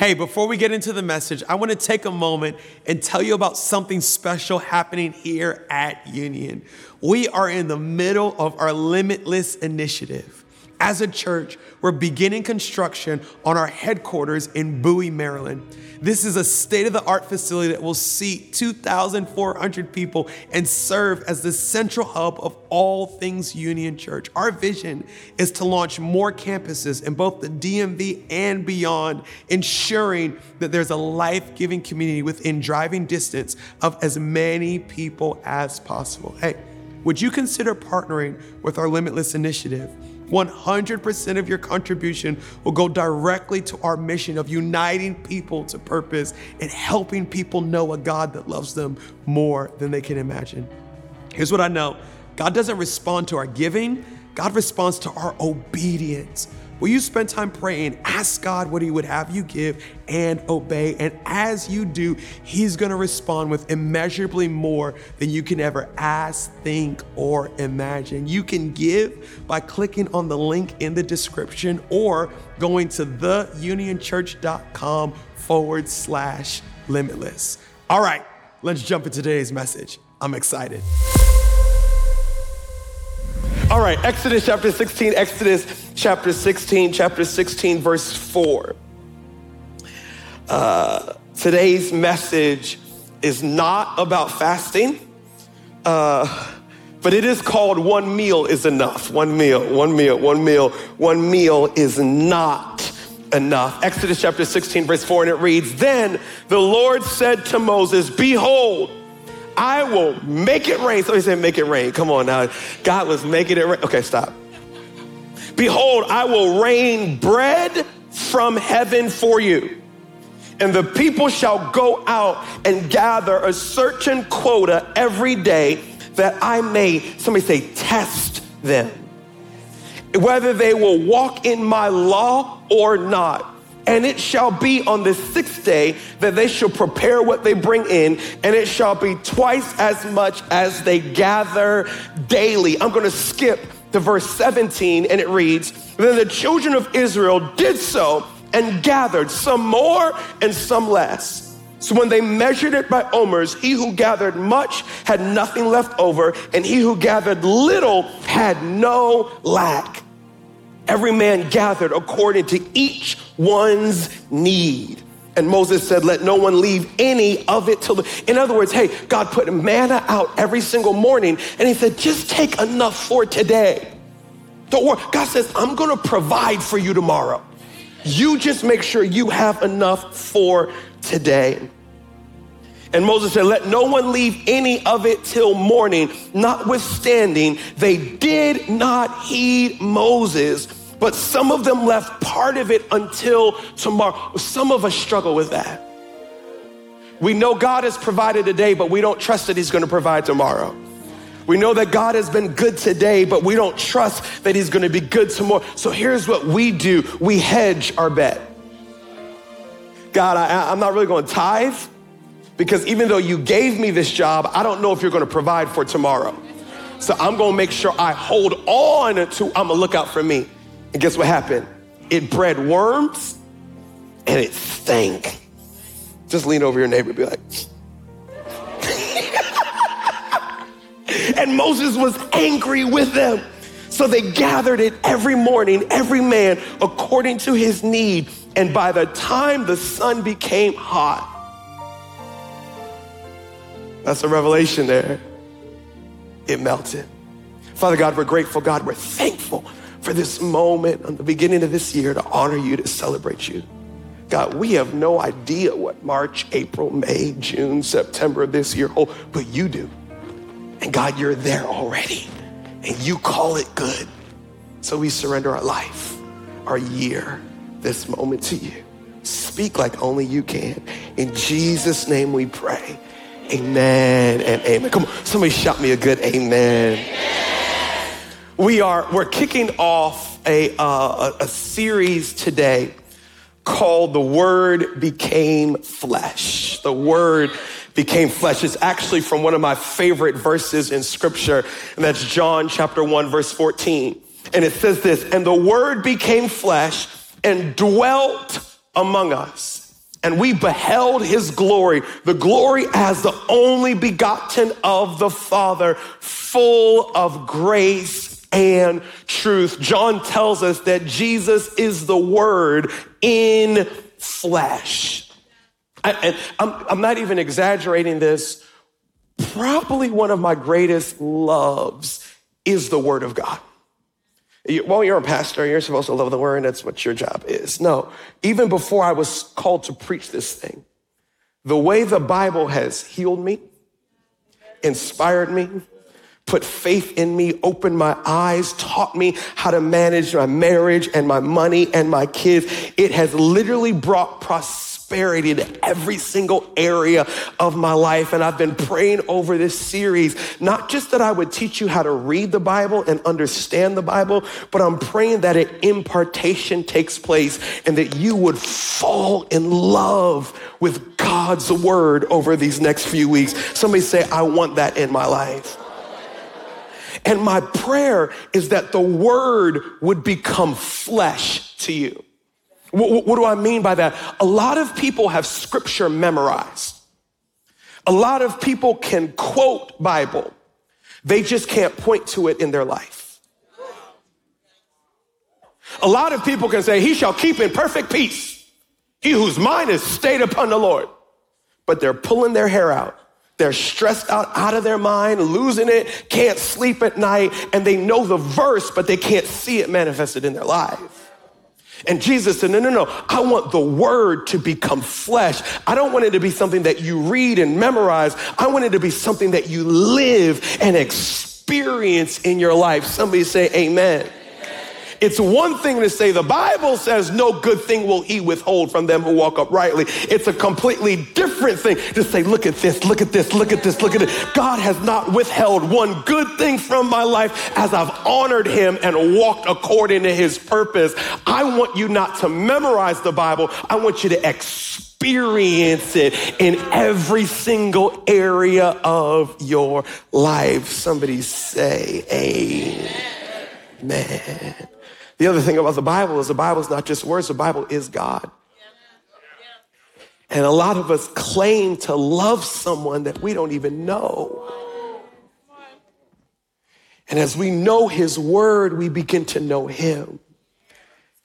Hey, before we get into the message, I want to take a moment and tell you about something special happening here at Union. We are in the middle of our Limitless initiative. As a church, we're beginning construction on our headquarters in Bowie, Maryland. This is a state of the art facility that will seat 2,400 people and serve as the central hub of all things Union Church. Our vision is to launch more campuses in both the DMV and beyond, ensuring that there's a life giving community within driving distance of as many people as possible. Hey, would you consider partnering with our Limitless initiative? 100% of your contribution will go directly to our mission of uniting people to purpose and helping people know a God that loves them more than they can imagine. Here's what I know God doesn't respond to our giving, God responds to our obedience. Will you spend time praying? Ask God what He would have you give and obey. And as you do, He's to respond with immeasurably more than you can ever ask, think, or imagine. You can give by clicking on the link in the description or going to theunionchurch.com forward slash limitless. All right, let's jump into today's message. I'm excited. All right, Exodus chapter 16, Exodus chapter 16, chapter 16, verse 4. Uh, today's message is not about fasting, uh, but it is called One Meal is Enough. One meal, one meal, one meal, one meal is not enough. Exodus chapter 16, verse 4, and it reads Then the Lord said to Moses, Behold, I will make it rain. Somebody say, make it rain. Come on now. God was making it rain. Okay, stop. Behold, I will rain bread from heaven for you. And the people shall go out and gather a certain quota every day that I may, somebody say, test them. Whether they will walk in my law or not. And it shall be on the sixth day that they shall prepare what they bring in, and it shall be twice as much as they gather daily. I'm to skip to verse 17, and it reads Then the children of Israel did so and gathered, some more and some less. So when they measured it by omers, he who gathered much had nothing left over, and he who gathered little had no lack every man gathered according to each one's need. And Moses said, Let no one leave any of it till the. In other words, hey, God put manna out every single morning, and He said, Just take enough for today. Don't worry. God says, I'm gonna provide for you tomorrow. You just make sure you have enough for today. And Moses said, Let no one leave any of it till morning. Notwithstanding, they did not heed Moses but some of them left part of it until tomorrow. Some of us struggle with that. We know God has provided today, but we don't trust that He's going to provide tomorrow. We know that God has been good today, but we don't trust that He's going to be good tomorrow. So here's what we do we hedge our bet. God, I, am not really going to tithe because even though you gave me this job, I don't know if you're going to provide for tomorrow. So I'm going to make sure I hold on to, I'm to look out for me. And guess what happened? It bred worms and it stank. Just lean over your neighbor and be like, and Moses was angry with them. So they gathered it every morning, every man according to his need. And by the time the sun became hot, that's a revelation there, it melted. Father God, we're grateful. God, we're thankful for this moment on the beginning of this year to honor you, to celebrate you. God, we have no idea what March, April, May, June, September of this year hold, but you do. And God, you're there already, and you call it good. So we surrender our life, our year, this moment to you. Speak like only you can. In Jesus' name we pray. Amen and amen. Come on, somebody shout me a good amen. amen we are we're kicking off a, uh, a, series today called the word became flesh. The word became flesh it's actually from one of my favorite verses in scripture and that's john chapter 1 verse 14 and it says this and the word became flesh and dwelt among us and we beheld his glory, the glory as the only begotten of the Father, full of grace and truth. John tells us that Jesus is the Word in flesh. I, and I'm, I'm not even exaggerating this. Probably one of my greatest loves is the Word of God. Well, you're a pastor, you're supposed to love the word, that's what your job is. No, even before I was called to preach this thing, the way the Bible has healed me, inspired me, put faith in me, opened my eyes, taught me how to manage my marriage and my money and my kids. It has literally brought prosperity to every single area of my life. And I've been praying over this series, not just that I would teach you how to read the Bible and understand the Bible, but I'm praying that an impartation takes place and that you would fall in love with God's word over these next few weeks. Somebody say, I want that in my life. And my prayer is that the word would become flesh to you. What, what, do I mean by that? A lot of people have scripture memorized. A lot of people can quote Bible. They just can't point to it in their life. A lot of people can say, he shall keep in perfect peace. He whose mind is stayed upon the Lord. But they're pulling their hair out. They're stressed out, out of their mind, losing it, can't sleep at night, and they know the verse, but they can't see it manifested in their life. And Jesus said, No, no, no. I want the word to become flesh. I don't want it to be something that you read and memorize. I want it to be something that you live and experience in your life. Somebody say, Amen. It's one thing to say the Bible says no good thing will he withhold from them who walk uprightly. It's a completely different thing to say, look at this, look at this, look at this, look at it. God has not withheld one good thing from my life as I've honored him and walked according to his purpose. I want you not to memorize the Bible. I want you to experience it in every single area of your life. Somebody say, Amen. The other thing about the Bible is the Bible is not just words, the Bible is God. And a lot of us claim to love someone that we don't even know. And as we know his word, we begin to know him.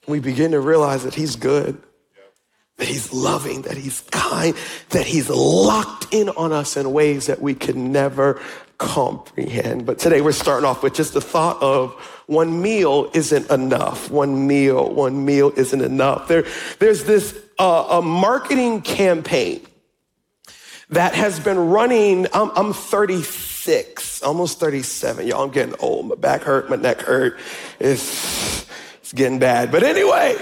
We begin to realize that he's good, that he's loving, that he's kind, that he's locked in on us in ways that we can never comprehend. But today we're starting off with just the thought of one meal isn't enough. One meal, one meal isn't enough. There, there's this uh, a marketing campaign that has been running. I'm, I'm 36, almost 37. Y'all, I'm getting old. My back hurt, my neck hurt. It's, it's getting bad. But anyway,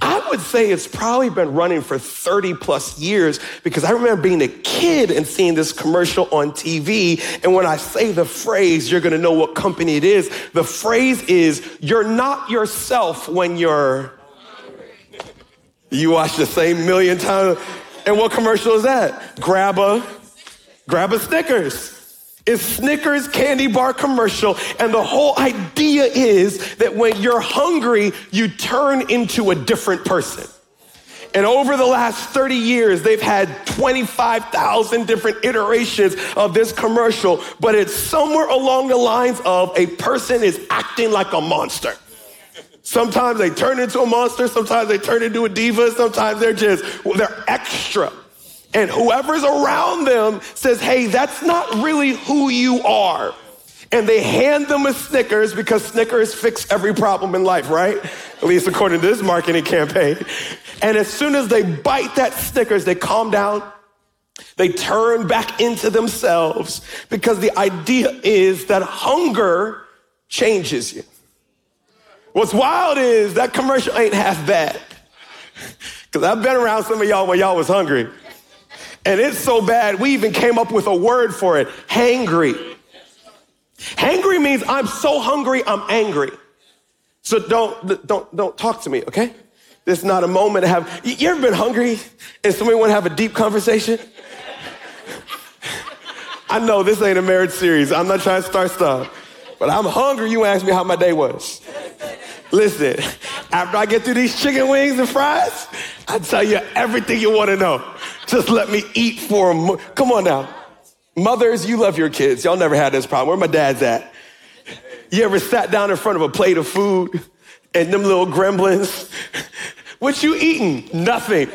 I would say it's probably been running for 30 plus years because I remember being a kid and seeing this commercial on TV. And when I say the phrase, you're going to know what company it is. The phrase is, you're not yourself when you're. You watch the same million times. And what commercial is that? Grab a, grab a Snickers. It's Snickers candy bar commercial. And the whole idea is that when you're hungry, you turn into a different person. And over the last 30 years, they've had 25,000 different iterations of this commercial, but it's somewhere along the lines of a person is acting like a monster. Sometimes they turn into a monster, sometimes they turn into a diva, sometimes they're just, they're extra. And whoever's around them says, hey, that's not really who you are. And they hand them a Snickers because Snickers fix every problem in life, right? At least according to this marketing campaign. And as soon as they bite that Snickers, they calm down. They turn back into themselves because the idea is that hunger changes you. What's wild is that commercial ain't half bad. Because I've been around some of y'all when y'all was hungry. And it's so bad, we even came up with a word for it hangry. Hangry means I'm so hungry, I'm angry. So don't, don't, don't talk to me, okay? This is not a moment to have. You ever been hungry and somebody want to have a deep conversation? I know this ain't a marriage series. I'm not trying to start stuff. But I'm hungry. You ask me how my day was. Listen, after I get through these chicken wings and fries, I tell you everything you want to know. Just let me eat for a mo- Come on now. Mothers, you love your kids. Y'all never had this problem. Where my dad's at? You ever sat down in front of a plate of food and them little gremlins? What you eating? Nothing.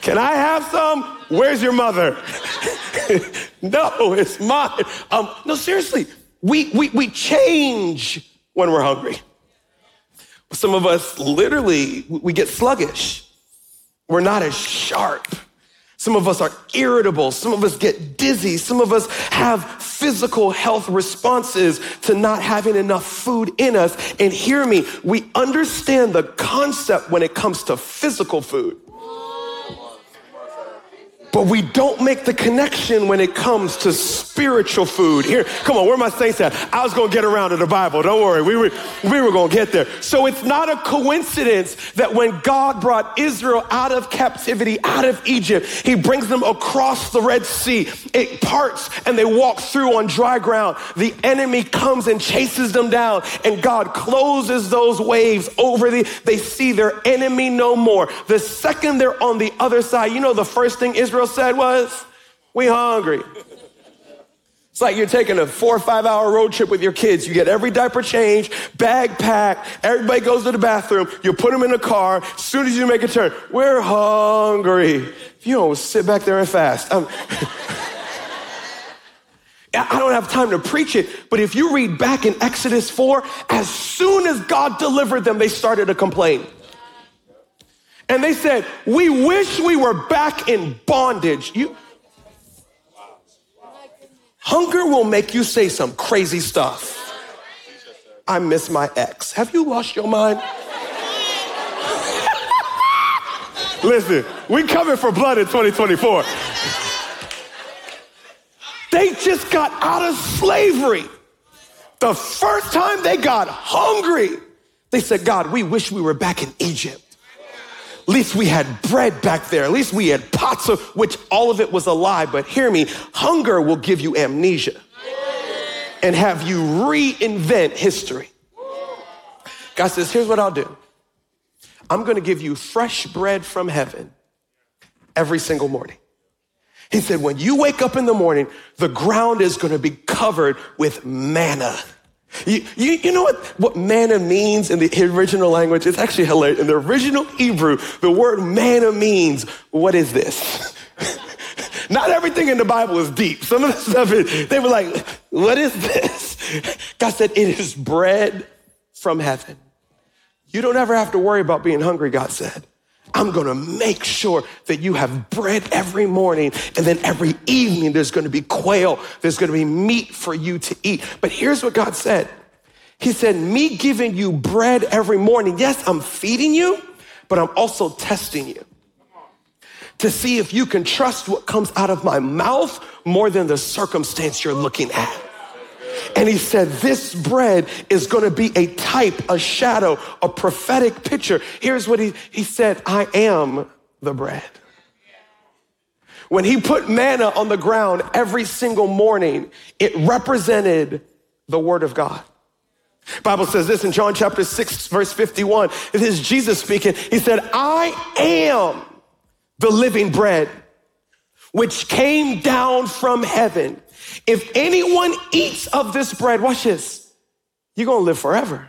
Can I have some? Where's your mother? no, it's mine. Um, no, seriously, we, we, we change when we're hungry. Some of us literally, we get sluggish. We're not as sharp. Some of us are irritable. Some of us get dizzy. Some of us have physical health responses to not having enough food in us. And hear me, we understand the concept when it comes to physical food. But we don't make the connection when it comes to spiritual food. Here, come on, where my saints at? I was gonna get around to the Bible. Don't worry, we were, we were gonna get there. So it's not a coincidence that when God brought Israel out of captivity, out of Egypt, he brings them across the Red Sea. It parts and they walk through on dry ground. The enemy comes and chases them down, and God closes those waves over the, they see their enemy no more. The second they're on the other side, you know the first thing Israel Said was, We hungry. It's like you're taking a four or five hour road trip with your kids. You get every diaper change, bag packed, everybody goes to the bathroom, you put them in the car. As soon as you make a turn, we're hungry. If You don't sit back there and fast. Um, I don't have time to preach it, but if you read back in Exodus 4, as soon as God delivered them, they started to complain. And they said, We wish we were back in bondage. You, hunger will make you say some crazy stuff. I miss my ex. Have you lost your mind? Listen, we coming for blood in 2024. They just got out of slavery. The first time they got hungry, they said, God, we wish we were back in Egypt. Least we had bread back there. At least we had pots of which all of it was alive. But hear me, hunger will give you amnesia and have you reinvent history. God says, here's what I'll do. I'm going to give you fresh bread from heaven every single morning. He said, when you wake up in the morning, the ground is going to be covered with manna. You, you, you, know what, what manna means in the original language? It's actually hilarious. In the original Hebrew, the word manna means, what is this? Not everything in the Bible is deep. Some of the stuff, is, they were like, what is this? God said, it is bread from heaven. You don't ever have to worry about being hungry, God said. I'm going to make sure that you have bread every morning. And then every evening, there's going to be quail. There's going to be meat for you to eat. But here's what God said He said, Me giving you bread every morning. Yes, I'm feeding you, but I'm also testing you to see if you can trust what comes out of my mouth more than the circumstance you're looking at. And he said, This bread is going to be a type, a shadow, a prophetic picture. Here's what he, he said I am the bread. When he put manna on the ground every single morning, it represented the word of God. Bible says this in John chapter 6 verse 51. It is Jesus speaking. He said, "I am the living bread which came down from heaven. If anyone eats of this bread, watch this, you're gonna live forever.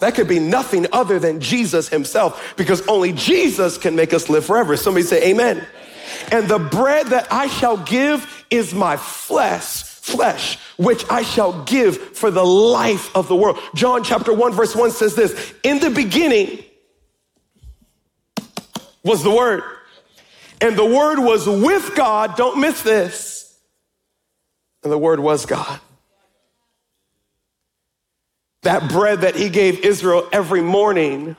That could be nothing other than Jesus himself because only Jesus can make us live forever. Somebody say amen. And the bread that I shall give is my flesh, flesh, which I shall give for the life of the world. John chapter 1 verse 1 says this, in the beginning was the word. And the word was with God. Don't miss this and the Word was God. That bread that He gave Israel every morning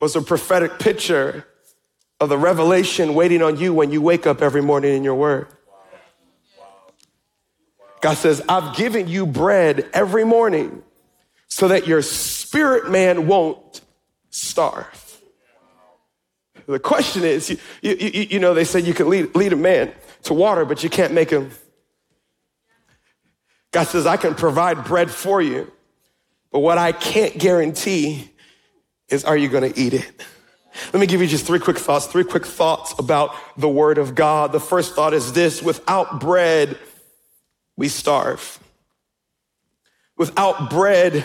was a prophetic picture of the revelation waiting on you when you wake up every morning in your Word. God says, I've given you bread every morning so that your spirit man won't starve. The question is, you, you, you, know, they say you can lead, lead a man to water, but you can't make him God says, I can provide bread for you, but what I can't guarantee is are you going to eat it? Let me give you just three quick thoughts, three quick thoughts about the word of God. The first thought is this without bread, we starve. Without bread,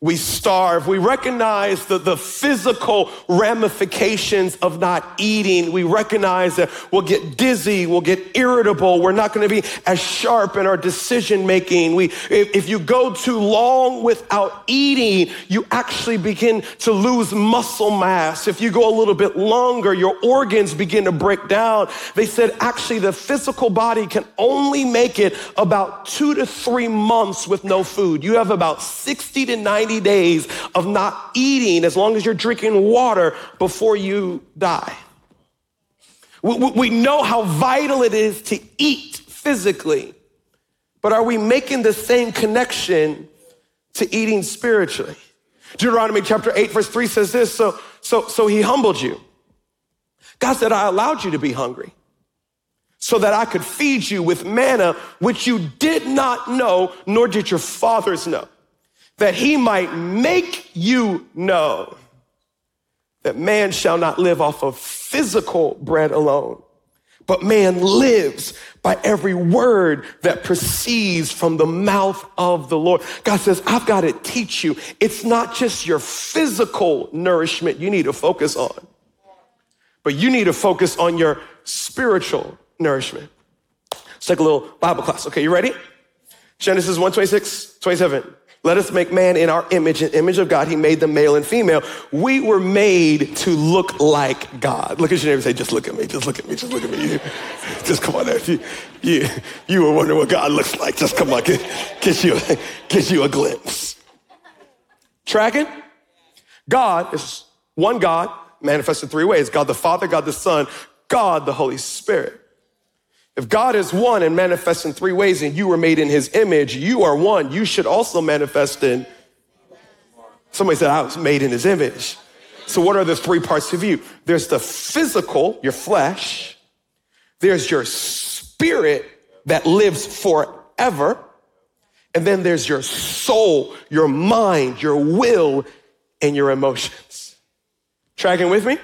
we starve. We recognize the, the physical ramifications of not eating. We recognize that we'll get dizzy, we'll get irritable. We're not going to be as sharp in our decision making. We, if, if you go too long without eating, you actually begin to lose muscle mass. If you go a little bit longer, your organs begin to break down. They said actually the physical body can only make it about two to three months with no food. You have about 60 to 90 90 days of not eating as long as you're drinking water before you die. We, we know how vital it is to eat physically, but are we making the same connection to eating spiritually? Deuteronomy chapter 8, verse 3 says this so, so, so he humbled you. God said, I allowed you to be hungry so that I could feed you with manna, which you did not know, nor did your fathers know that he might make you know that man shall not live off of physical bread alone, but man lives by every word that proceeds from the mouth of the Lord. God says, I've got to teach you. It's not just your physical nourishment you need to focus on, but you need to focus on your spiritual nourishment. Let's take a little Bible class. Okay, you ready? Genesis 1 26, 27. Let us make man in our image, an image of God. He made them male and female. We were made to look like God. Look at your neighbor and say, just look at me, just look at me, just look at me. just come on there. You, you, you were wondering what God looks like. Just come on, get, get, you, get you a glimpse. Tracking? God is one God manifested three ways God the Father, God the Son, God the Holy Spirit. If God is one and manifests in three ways and you were made in his image, you are one. You should also manifest in. Somebody said, I was made in his image. So, what are the three parts of you? There's the physical, your flesh. There's your spirit that lives forever. And then there's your soul, your mind, your will, and your emotions. Tracking with me?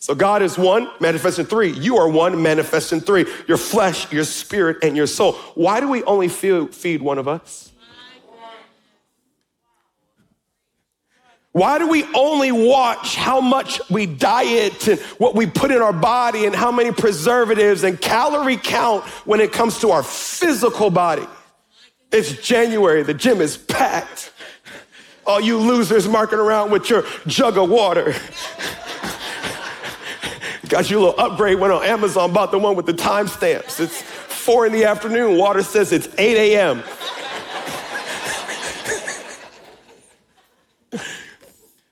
So God is one, manifest in three. You are one, manifest in three. Your flesh, your spirit, and your soul. Why do we only feed one of us? Why do we only watch how much we diet and what we put in our body and how many preservatives and calorie count when it comes to our physical body? It's January, the gym is packed. All you losers marking around with your jug of water. Got you a little upgrade, went on Amazon, bought the one with the timestamps. It's four in the afternoon. Water says it's 8 a.m.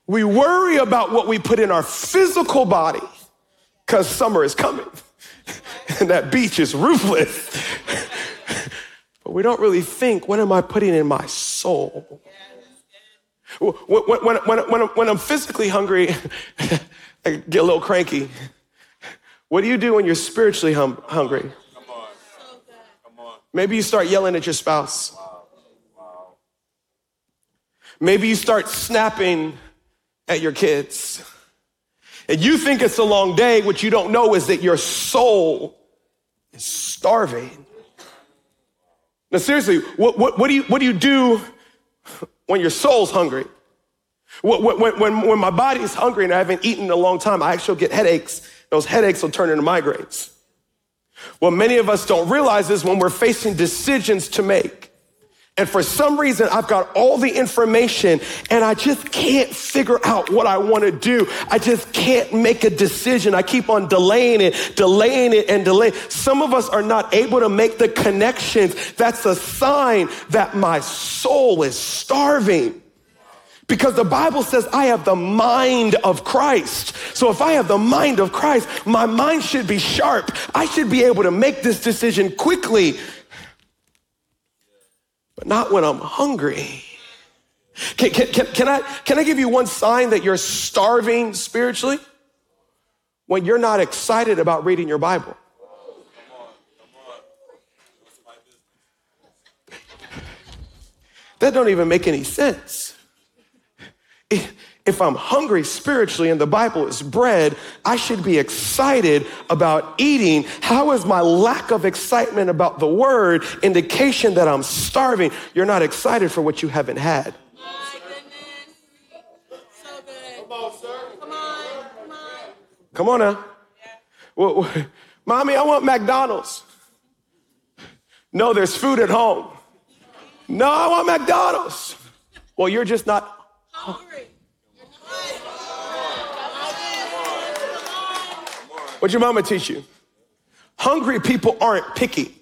we worry about what we put in our physical body because summer is coming and that beach is ruthless. but we don't really think, what am I putting in my soul? When, when, when, when, when I'm physically hungry, I get a little cranky. What do you do when you're spiritually hum- hungry? Maybe you start yelling at your spouse. Maybe you start snapping at your kids. And you think it's a long day. What you don't know is that your soul is starving. Now, seriously, what, what, what, do, you, what do you do when your soul's hungry? When, when, when my body's hungry and I haven't eaten in a long time, I actually get headaches those headaches will turn into migraines. What many of us don't realize is when we're facing decisions to make, and for some reason, I've got all the information and I just can't figure out what I want to do. I just can't make a decision. I keep on delaying it, delaying it, and delaying. Some of us are not able to make the connections. That's a sign that my soul is starving. Because the Bible says I have the mind of Christ. So if I have the mind of Christ, my mind should be sharp. I should be able to make this decision quickly, but not when I'm hungry. Can, can, can, can, I, can I give you one sign that you're starving spiritually? When you're not excited about reading your Bible. That don't even make any sense. If I'm hungry spiritually and the Bible is bread, I should be excited about eating. How is my lack of excitement about the word indication that I'm starving? You're not excited for what you haven't had. Come on sir. Come on. Come on. Come on now. Well, mommy, I want McDonald's. No, there's food at home. No, I want McDonald's. Well, you're just not. What'd your mama teach you? Hungry people aren't picky.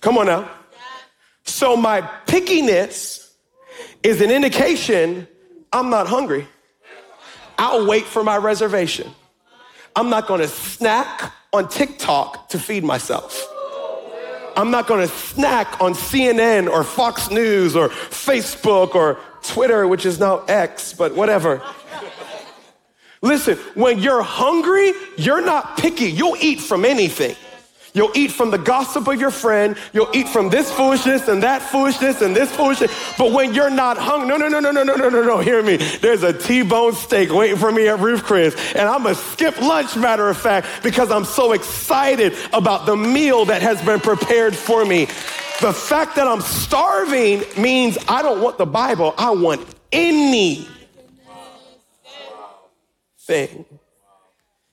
Come on now. So my pickiness is an indication I'm not hungry. I'll wait for my reservation. I'm not gonna snack on TikTok to feed myself. I'm not gonna snack on CNN or Fox News or Facebook or Twitter, which is now X, but whatever. Listen, when you're hungry, you're not picky. You'll eat from anything. You'll eat from the gossip of your friend. You'll eat from this foolishness and that foolishness and this foolishness. But when you're not hungry, no, no, no, no, no, no, no, no, no, hear me. There's a T-bone steak waiting for me at Ruth Chris. And I'm to skip lunch, matter of fact, because I'm so excited about the meal that has been prepared for me. The fact that I'm starving means I don't want the Bible. I want any thing.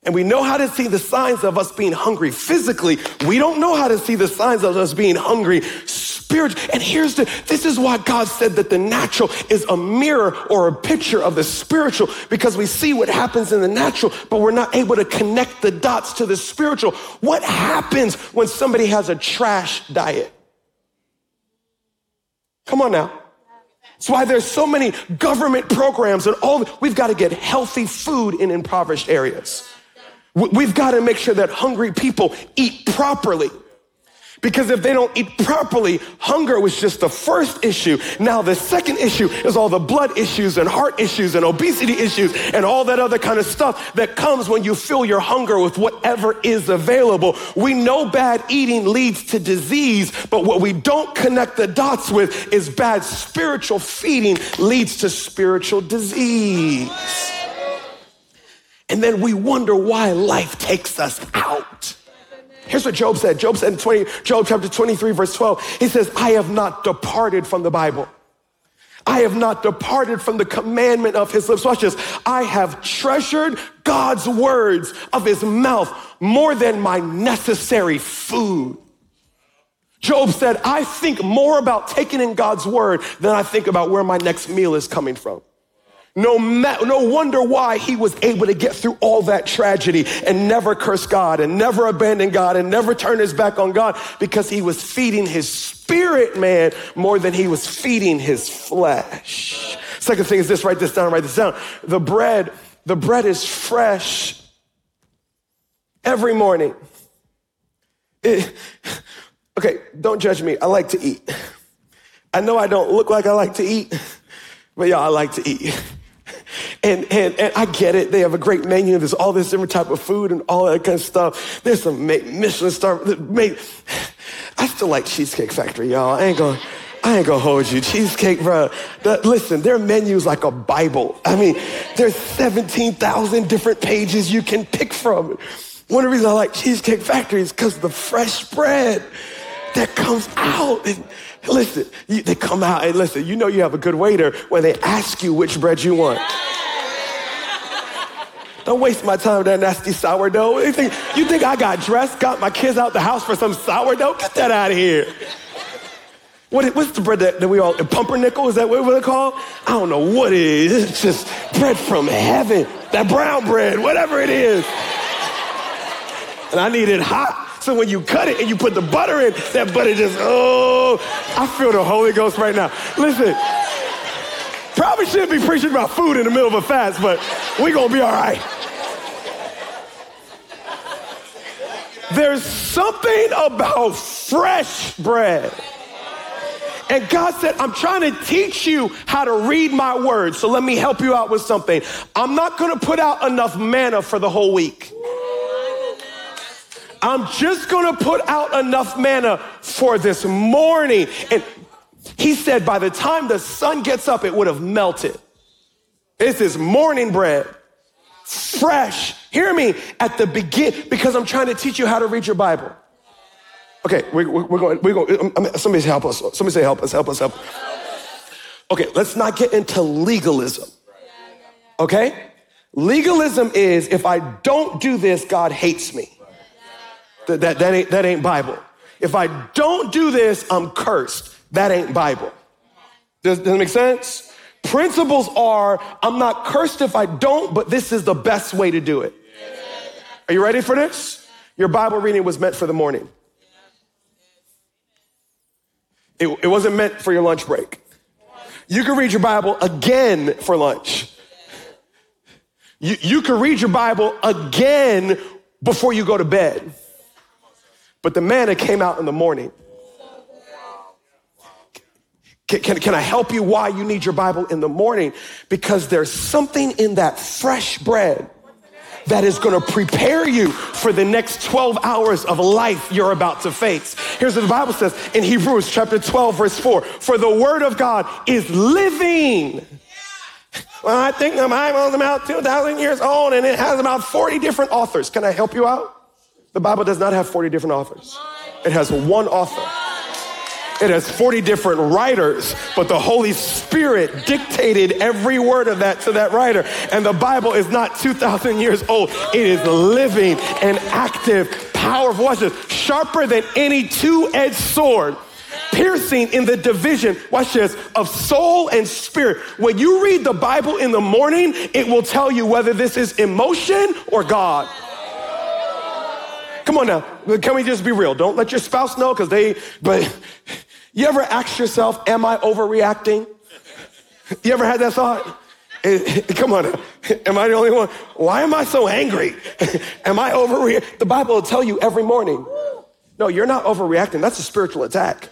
And we know how to see the signs of us being hungry physically. We don't know how to see the signs of us being hungry spiritually. And here's the, this is why God said that the natural is a mirror or a picture of the spiritual because we see what happens in the natural, but we're not able to connect the dots to the spiritual. What happens when somebody has a trash diet? Come on now. That's why there's so many government programs and all, we've got to get healthy food in impoverished areas. We've got to make sure that hungry people eat properly. Because if they don't eat properly, hunger was just the first issue. Now the second issue is all the blood issues and heart issues and obesity issues and all that other kind of stuff that comes when you fill your hunger with whatever is available. We know bad eating leads to disease, but what we don't connect the dots with is bad spiritual feeding leads to spiritual disease. And then we wonder why life takes us out. Here's what Job said. Job said in 20, Job chapter 23, verse 12, he says, I have not departed from the Bible. I have not departed from the commandment of his lips. Watch this. I have treasured God's words of his mouth more than my necessary food. Job said, I think more about taking in God's word than I think about where my next meal is coming from. No, ma- no wonder why he was able to get through all that tragedy and never curse God and never abandon God and never turn his back on God because he was feeding his spirit man more than he was feeding his flesh. Second thing is this, write this down, write this down. The bread, the bread is fresh every morning. It, okay, don't judge me. I like to eat. I know I don't look like I like to eat, but y'all, I like to eat. And, and, and I get it. They have a great menu. There's all this different type of food and all that kind of stuff. There's some Michelin star. Made, I still like Cheesecake Factory, y'all. I ain't gonna, I ain't gonna hold you. Cheesecake, bro. The, listen, their menu's like a Bible. I mean, there's 17,000 different pages you can pick from. One of the reasons I like Cheesecake Factory is because the fresh bread that comes out. And, listen, you, they come out and listen, you know you have a good waiter when they ask you which bread you want. Don't waste my time with that nasty sourdough. You think, you think I got dressed, got my kids out the house for some sourdough? Get that out of here. What, what's the bread that, that we all, pumpernickel, is that what it's called? I don't know what it is. It's just bread from heaven. That brown bread, whatever it is. And I need it hot. So when you cut it and you put the butter in, that butter just, oh, I feel the Holy Ghost right now. Listen, probably shouldn't be preaching about food in the middle of a fast, but we gonna be all right. There's something about fresh bread. And God said, I'm trying to teach you how to read my words. So let me help you out with something. I'm not going to put out enough manna for the whole week. I'm just going to put out enough manna for this morning. And he said, by the time the sun gets up, it would have melted. This is morning bread. Fresh. Hear me at the begin because I'm trying to teach you how to read your Bible. Okay, we, are going, we're going, um, um, somebody help us. Somebody say help us, help us, help. Okay, let's not get into legalism. Okay? Legalism is if I don't do this, God hates me. That, that, that, ain't, that ain't Bible. If I don't do this, I'm cursed. That ain't Bible. Does, does it make sense? Principles are I'm not cursed if I don't, but this is the best way to do it. Are you ready for this? Your Bible reading was meant for the morning. It, it wasn't meant for your lunch break. You can read your Bible again for lunch. You, you can read your Bible again before you go to bed. But the manna came out in the morning. Can, can, can, I help you why you need your Bible in the morning? Because there's something in that fresh bread that is going to prepare you for the next 12 hours of life you're about to face. Here's what the Bible says in Hebrews chapter 12, verse 4 For the word of God is living. Well, I think the Bible is about 2,000 years old and it has about 40 different authors. Can I help you out? The Bible does not have 40 different authors, it has one author. It has 40 different writers, but the Holy Spirit dictated every word of that to that writer. And the Bible is not 2,000 years old. It is living and active, powerful. Watch this. Sharper than any two edged sword piercing in the division, watch this, of soul and spirit. When you read the Bible in the morning, it will tell you whether this is emotion or God. Come on now. Can we just be real? Don't let your spouse know because they, but you ever ask yourself, am I overreacting? You ever had that thought? Eh, come on, am I the only one? Why am I so angry? am I overreacting? The Bible will tell you every morning. No, you're not overreacting. That's a spiritual attack.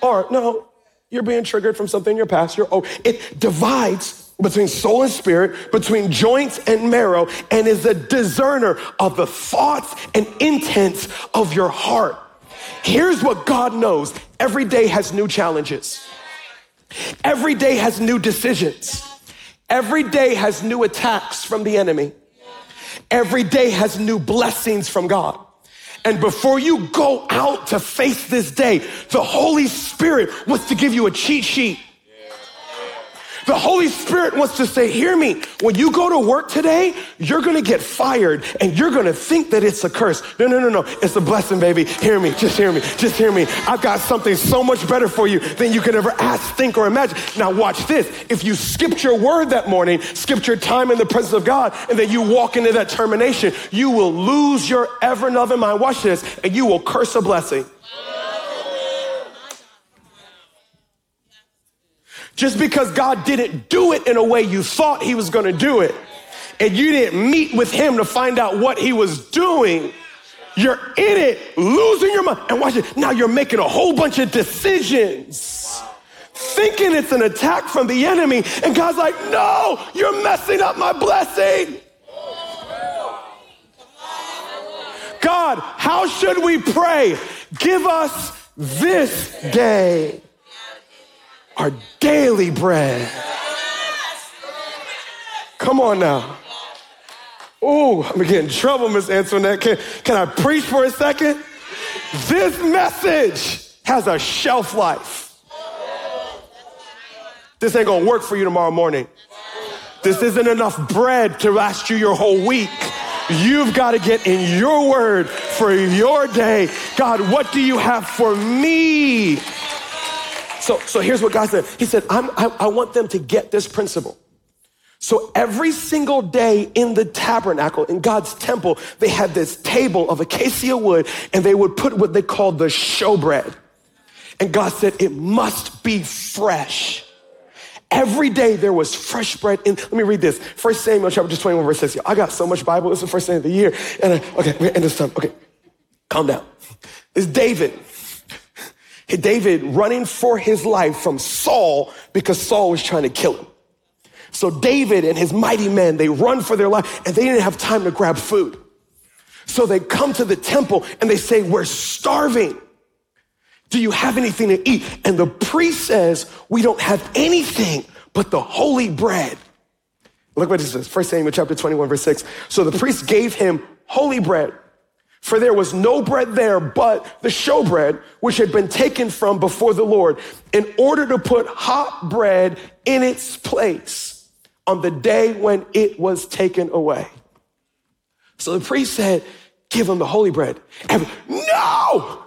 Or no, you're being triggered from something in your past. You're oh, it divides between soul and spirit, between joints and marrow, and is a discerner of the thoughts and intents of your heart. Here's what God knows. Every day has new challenges, every day has new decisions, every day has new attacks from the enemy, every day has new blessings from God. And before you go out to face this day, the Holy Spirit wants to give you a cheat sheet the Holy Spirit wants to say, hear me. When you go to work today, you're to get fired and you're to think that it's a curse. No, no, no, no. It's a blessing, baby. Hear me. Just hear me. Just hear me. I've got something so much better for you than you could ever ask, think, or imagine. Now watch this. If you skipped your word that morning, skipped your time in the presence of God, and then you walk into that termination, you will lose your ever loving mind. Watch this. And you will curse a blessing. Just because God didn't do it in a way you thought he was going to do it, and you didn't meet with him to find out what he was doing, you're in it, losing your mind. And watch it. Now you're making a whole bunch of decisions, thinking it's an attack from the enemy. And God's like, no, you're messing up my blessing. God, how should we pray? Give us this day our daily bread. Come on now. Oh, I'm getting in trouble, Miss Antoinette. Can, can I preach for a second? This message has a shelf life. This ain't gonna work for you tomorrow morning. This isn't enough bread to last you your whole week. You've got to get in your word for your day. God, what do you have for me? So, so here's what God said. He said, I, I want them to get this principle. So every single day in the tabernacle, in God's temple, they had this table of acacia wood and they would put what they called the showbread. And God said, it must be fresh. Every day there was fresh bread in. Let me read this. First Samuel chapter 21 verse 6. I got so much Bible. It's the first day of the year. And I, okay, we're end this time. Okay, calm down. It's David. David running for his life from Saul because Saul was trying to kill him. So David and his mighty men, they run for their life and they didn't have time to grab food. So they come to the temple and they say, we're starving. Do you have anything to eat? And the priest says, we don't have anything but the holy bread Look what it says. First Samuel chapter 21, verse 6. So the priest gave him holy bread, for there was no bread there but the showbread, which had been taken from before the Lord, in order to put hot bread in its place on the day when it was taken away. So the priest said, Give him the holy bread. And no!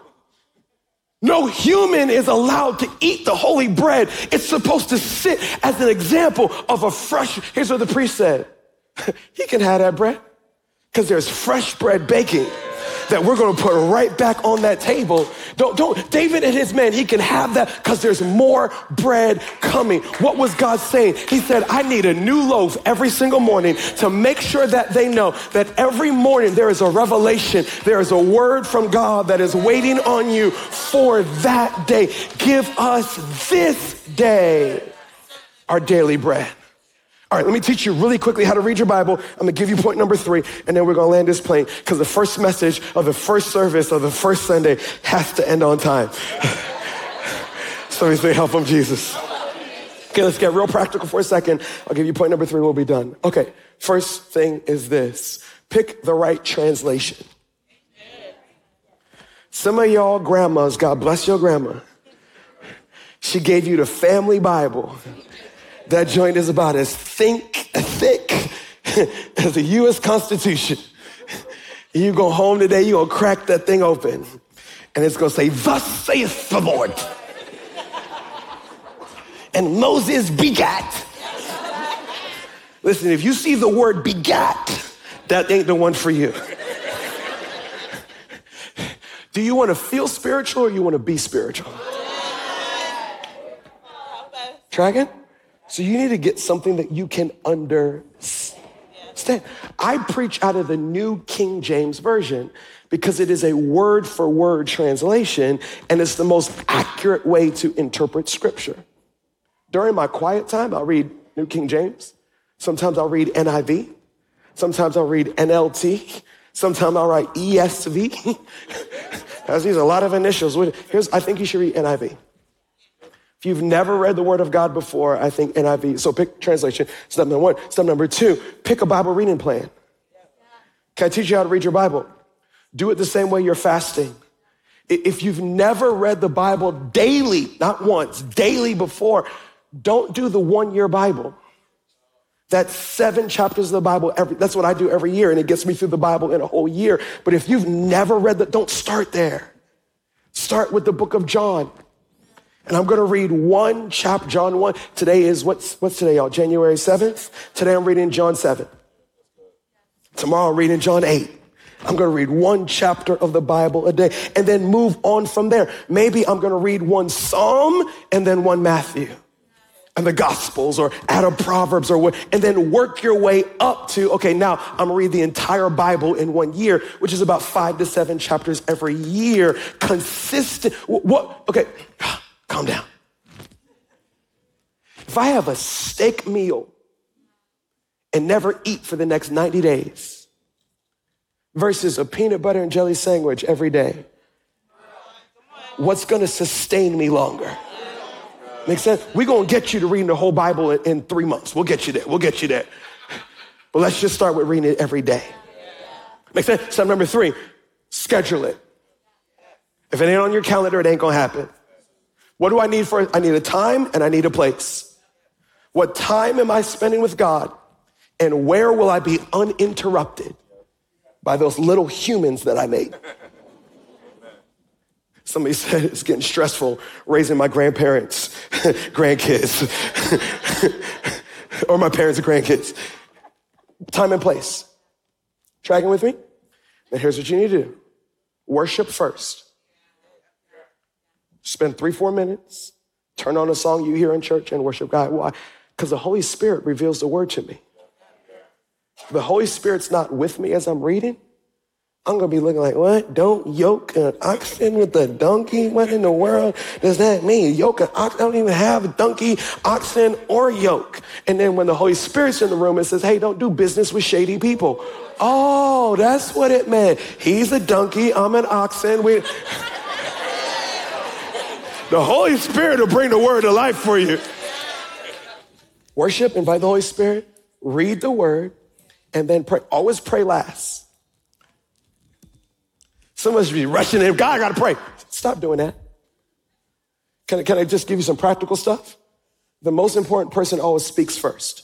No human is allowed to eat the holy bread. It's supposed to sit as an example of a fresh. Here's what the priest said. he can have that bread because there's fresh bread baking that we're going to put right back on that table. Don't, don't, David and his men, he can have that because there's more bread coming. What was God saying? He said, I need a new loaf every single morning to make sure that they know that every morning there is a revelation, there is a word from God that is waiting on you for that day. Give us this day our daily bread. All right, let me teach you really quickly how to read your Bible. I'm gonna give you point number three, and then we're gonna land this plane because the first message of the first service of the first Sunday has to end on time. Somebody say, Help from Jesus. Okay, let's get real practical for a second. I'll give you point number three, we'll be done. Okay, first thing is this pick the right translation. Some of y'all grandmas, God bless your grandma, she gave you the family Bible. That joint is about as think, thick as the U.S. Constitution. You go home today, you gonna crack that thing open, and it's gonna say, "Thus saith the Lord." and Moses begat. Listen, if you see the word begat, that ain't the one for you. Do you want to feel spiritual or you want to be spiritual? Dragon? So you need to get something that you can understand. I preach out of the New King James Version because it is a word for word translation and it's the most accurate way to interpret scripture. During my quiet time, I'll read New King James. Sometimes I'll read NIV. Sometimes I'll read NLT. Sometimes I'll write ESV. These are a lot of initials. Here's, I think you should read NIV. If you've never read the Word of God before, I think NIV. So pick translation. Step number one. Step number two, pick a Bible reading plan. Can I teach you how to read your Bible? Do it the same way you're fasting. If you've never read the Bible daily, not once, daily before, don't do the one year Bible. That's seven chapters of the Bible. Every, that's what I do every year, and it gets me through the Bible in a whole year. But if you've never read that, don't start there. Start with the book of John. And I'm going to read one chapter, John 1. Today is, what's, what's today, y'all? January 7th? Today I'm reading John 7. Tomorrow I'm reading John 8. I'm going to read one chapter of the Bible a day and then move on from there. Maybe I'm going to read one Psalm and then one Matthew and the Gospels or out of Proverbs or what, and then work your way up to, okay, now I'm gonna read the entire Bible in one year, which is about five to seven chapters every year, consistent. What, okay, Calm down. If I have a steak meal and never eat for the next 90 days versus a peanut butter and jelly sandwich every day, what's gonna sustain me longer? Make sense? We're gonna get you to reading the whole Bible in, in three months. We'll get you there. We'll get you there. But let's just start with reading it every day. Make sense? Step number three, schedule it. If it ain't on your calendar, it ain't gonna happen. What do I need for? I need a time and I need a place. What time am I spending with God? And where will I be uninterrupted by those little humans that I made? Somebody said it's getting stressful raising my grandparents, grandkids, or my parents and grandkids. Time and place. Tracking with me? Then here's what you need to do worship first. Spend three, four minutes, turn on a song you hear in church and worship God. Why? Because the Holy Spirit reveals the word to me. The Holy Spirit's not with me as I'm reading. I'm gonna be looking like, what? Don't yoke an oxen with a donkey? What in the world does that mean? Yoke an ox? I don't even have a donkey, oxen, or yoke. And then when the Holy Spirit's in the room, it says, hey, don't do business with shady people. Oh, that's what it meant. He's a donkey, I'm an oxen. We the Holy Spirit will bring the word to life for you. Worship, invite the Holy Spirit, read the word, and then pray. Always pray last. Some of us be rushing in. God, I gotta pray. Stop doing that. Can I, can I just give you some practical stuff? The most important person always speaks first.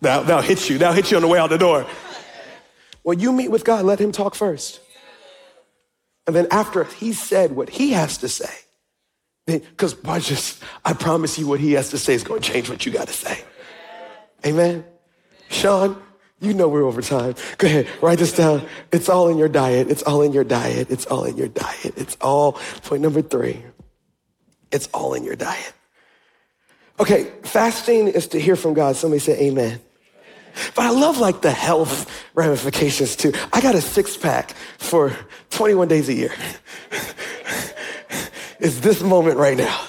That'll, that'll hit you. That'll hit you on the way out the door. When you meet with God, let him talk first. And then after he said what he has to say, because I just, I promise you what he has to say is going to change what you got to say. Amen. Sean, you know we're over time. Go ahead, write this down. It's all in your diet. It's all in your diet. It's all in your diet. It's all, point number three. It's all in your diet. Okay, fasting is to hear from God. Somebody say amen. But I love like the health ramifications too. I got a six pack for 21 days a year. it's this moment right now.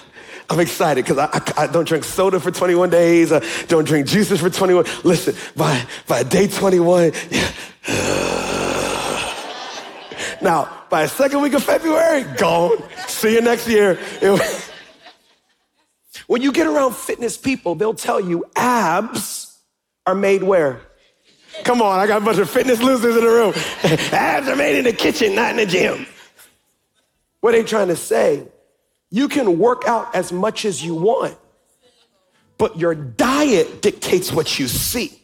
I'm excited because I, I, I, don't drink soda for 21 days. I don't drink juices for 21. Listen, by, by day 21, yeah. now, by the second week of February, gone. See you next year. when you get around fitness people, they'll tell you abs are made where? Come on, I got a bunch of fitness losers in the room. Abs are made in the kitchen, not in the gym. What are they trying to say? You can work out as much as you want, but your diet dictates what you see.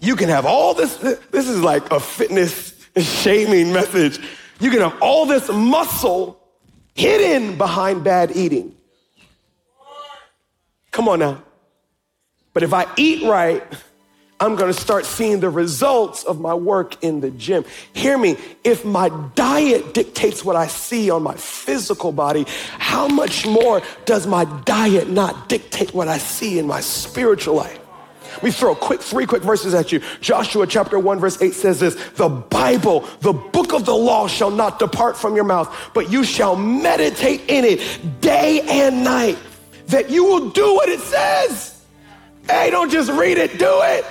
You can have all this, this is like a fitness shaming message. You can have all this muscle hidden behind bad eating. Come on now. But if I eat right, I'm going to start seeing the results of my work in the gym. Hear me. If my diet dictates what I see on my physical body, how much more does my diet not dictate what I see in my spiritual life? We throw quick, three quick verses at you. Joshua chapter 1, verse 8 says this The Bible, the book of the law, shall not depart from your mouth, but you shall meditate in it day and night, that you will do what it says. Hey, don't just read it, do it.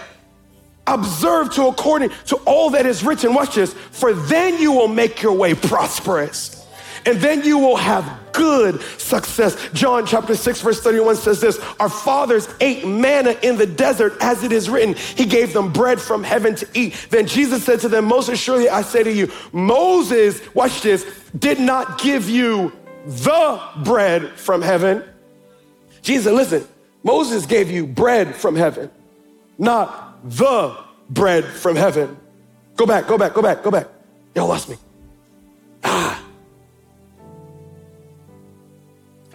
Observe to according to all that is written. Watch this. For then you will make your way prosperous. And then you will have good success. John chapter 6, verse 31 says this Our fathers ate manna in the desert, as it is written. He gave them bread from heaven to eat. Then Jesus said to them, Most assuredly, I say to you, Moses, watch this, did not give you the bread from heaven. Jesus, listen, Moses gave you bread from heaven, not the bread from heaven. Go back, go back, go back, go back. Y'all lost me. Ah.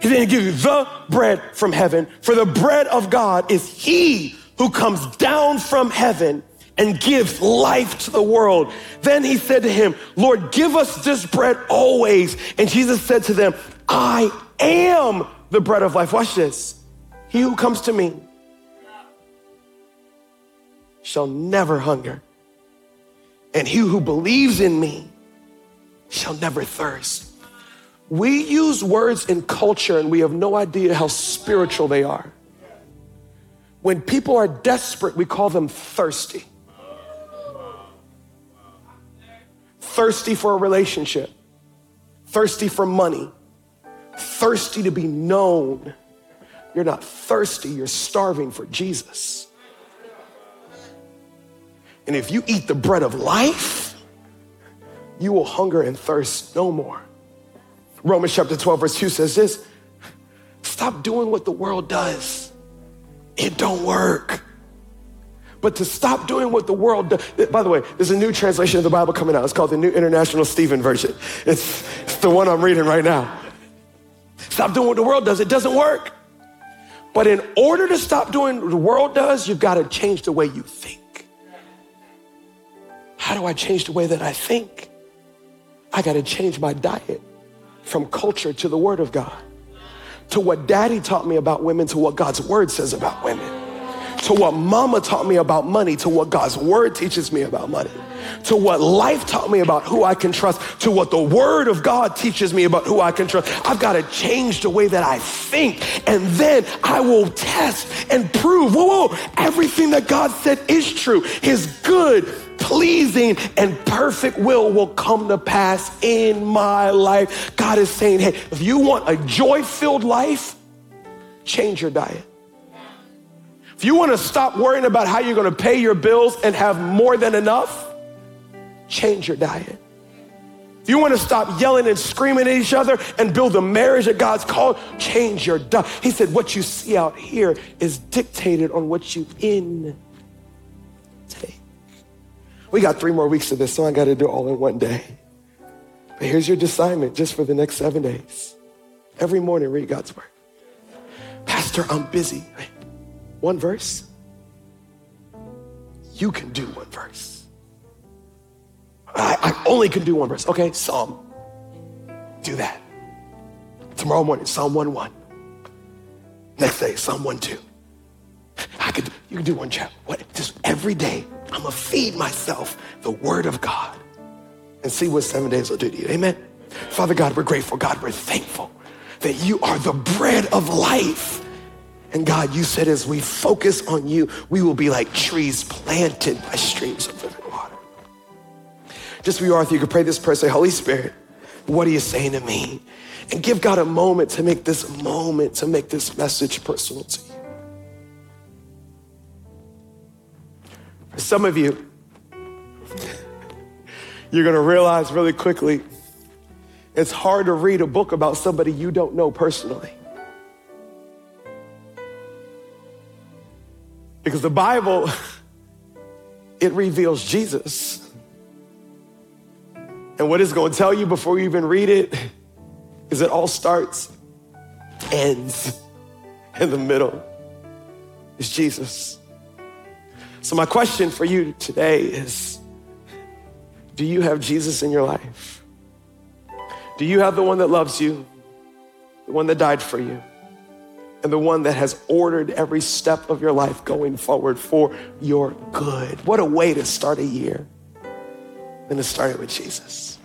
He didn't give you the bread from heaven, for the bread of God is He who comes down from heaven and gives life to the world. Then he said to him, Lord, give us this bread always. And Jesus said to them, I am the bread of life. Watch this. He who comes to me shall never hunger, and he who believes in me shall never thirst. We use words in culture and we have no idea how spiritual they are. When people are desperate, we call them thirsty. Thirsty for a relationship, thirsty for money, thirsty to be known you're not thirsty, you're starving for Jesus. And if you eat the bread of life, you will hunger and thirst no more. Romans chapter 12, verse 2 says this stop doing what the world does, it don't work. But to stop doing what the world does, by the way, there's a new translation of the Bible coming out. It's called the New International Stephen Version. It's, it's the one I'm reading right now. Stop doing what the world does, it doesn't work. But in order to stop doing what the world does, you've got to change the way you think. How do I change the way that I think? I got to change my diet from culture to the Word of God, to what daddy taught me about women, to what God's Word says about women to what mama taught me about money, to what God's word teaches me about money, to what life taught me about who I can trust, to what the word of God teaches me about who I can trust. I've got to change the way that I think, and then I will test and prove, whoa, whoa, everything that God said is true. His good, pleasing, and perfect will will come to pass in my life. God is saying, hey, if you want a joy filled life, change your diet. If you want to stop worrying about how you're going to pay your bills and have more than enough, change your diet. If you want to stop yelling and screaming at each other and build a marriage that God's called, change your diet. He said, What you see out here is dictated on what you in take. We got three more weeks of this, so I got to do it all in one day. But here's your assignment just for the next seven days. Every morning, read God's word. Pastor, I'm busy. One verse? You can do one verse. I, I only can do one verse. Okay, Psalm. Do that. Tomorrow morning, Psalm 1 1. Next day, Psalm 1 2. I could, you can do one chapter. What? Just every day, I'm gonna feed myself the word of God and see what seven days will do to you. Amen. Father God, we're grateful. God, we're thankful that you are the bread of life. And God, you said as we focus on you, we will be like trees planted by streams of living water. Just where you are, if you could pray this prayer, say, Holy Spirit, what are you saying to me? And give God a moment to make this moment, to make this message personal to you. For some of you, you're going to realize really quickly it's hard to read a book about somebody you don't know personally. Because the Bible, it reveals Jesus. And what it's going to tell you before you even read it is it all starts, ends in the middle is Jesus. So, my question for you today is Do you have Jesus in your life? Do you have the one that loves you, the one that died for you? And the one that has ordered every step of your life going forward for your good. What a way to start a year than to start it with Jesus.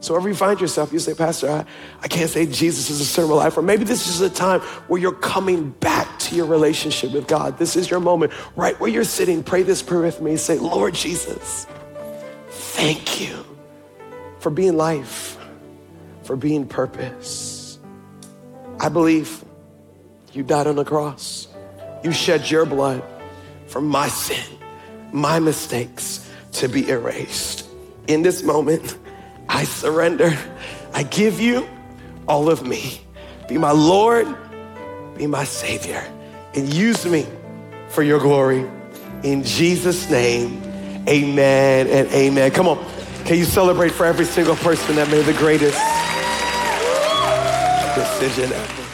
So wherever you find yourself, you say, Pastor, I, I can't say Jesus is the center of life. Or maybe this is a time where you're coming back to your relationship with God. This is your moment. Right where you're sitting, pray this prayer with me. Say, Lord Jesus, thank you for being life, for being purpose. I believe you died on the cross. You shed your blood for my sin, my mistakes to be erased. In this moment, I surrender. I give you all of me. Be my Lord, be my Savior, and use me for your glory. In Jesus' name, amen and amen. Come on, can you celebrate for every single person that made the greatest decision ever?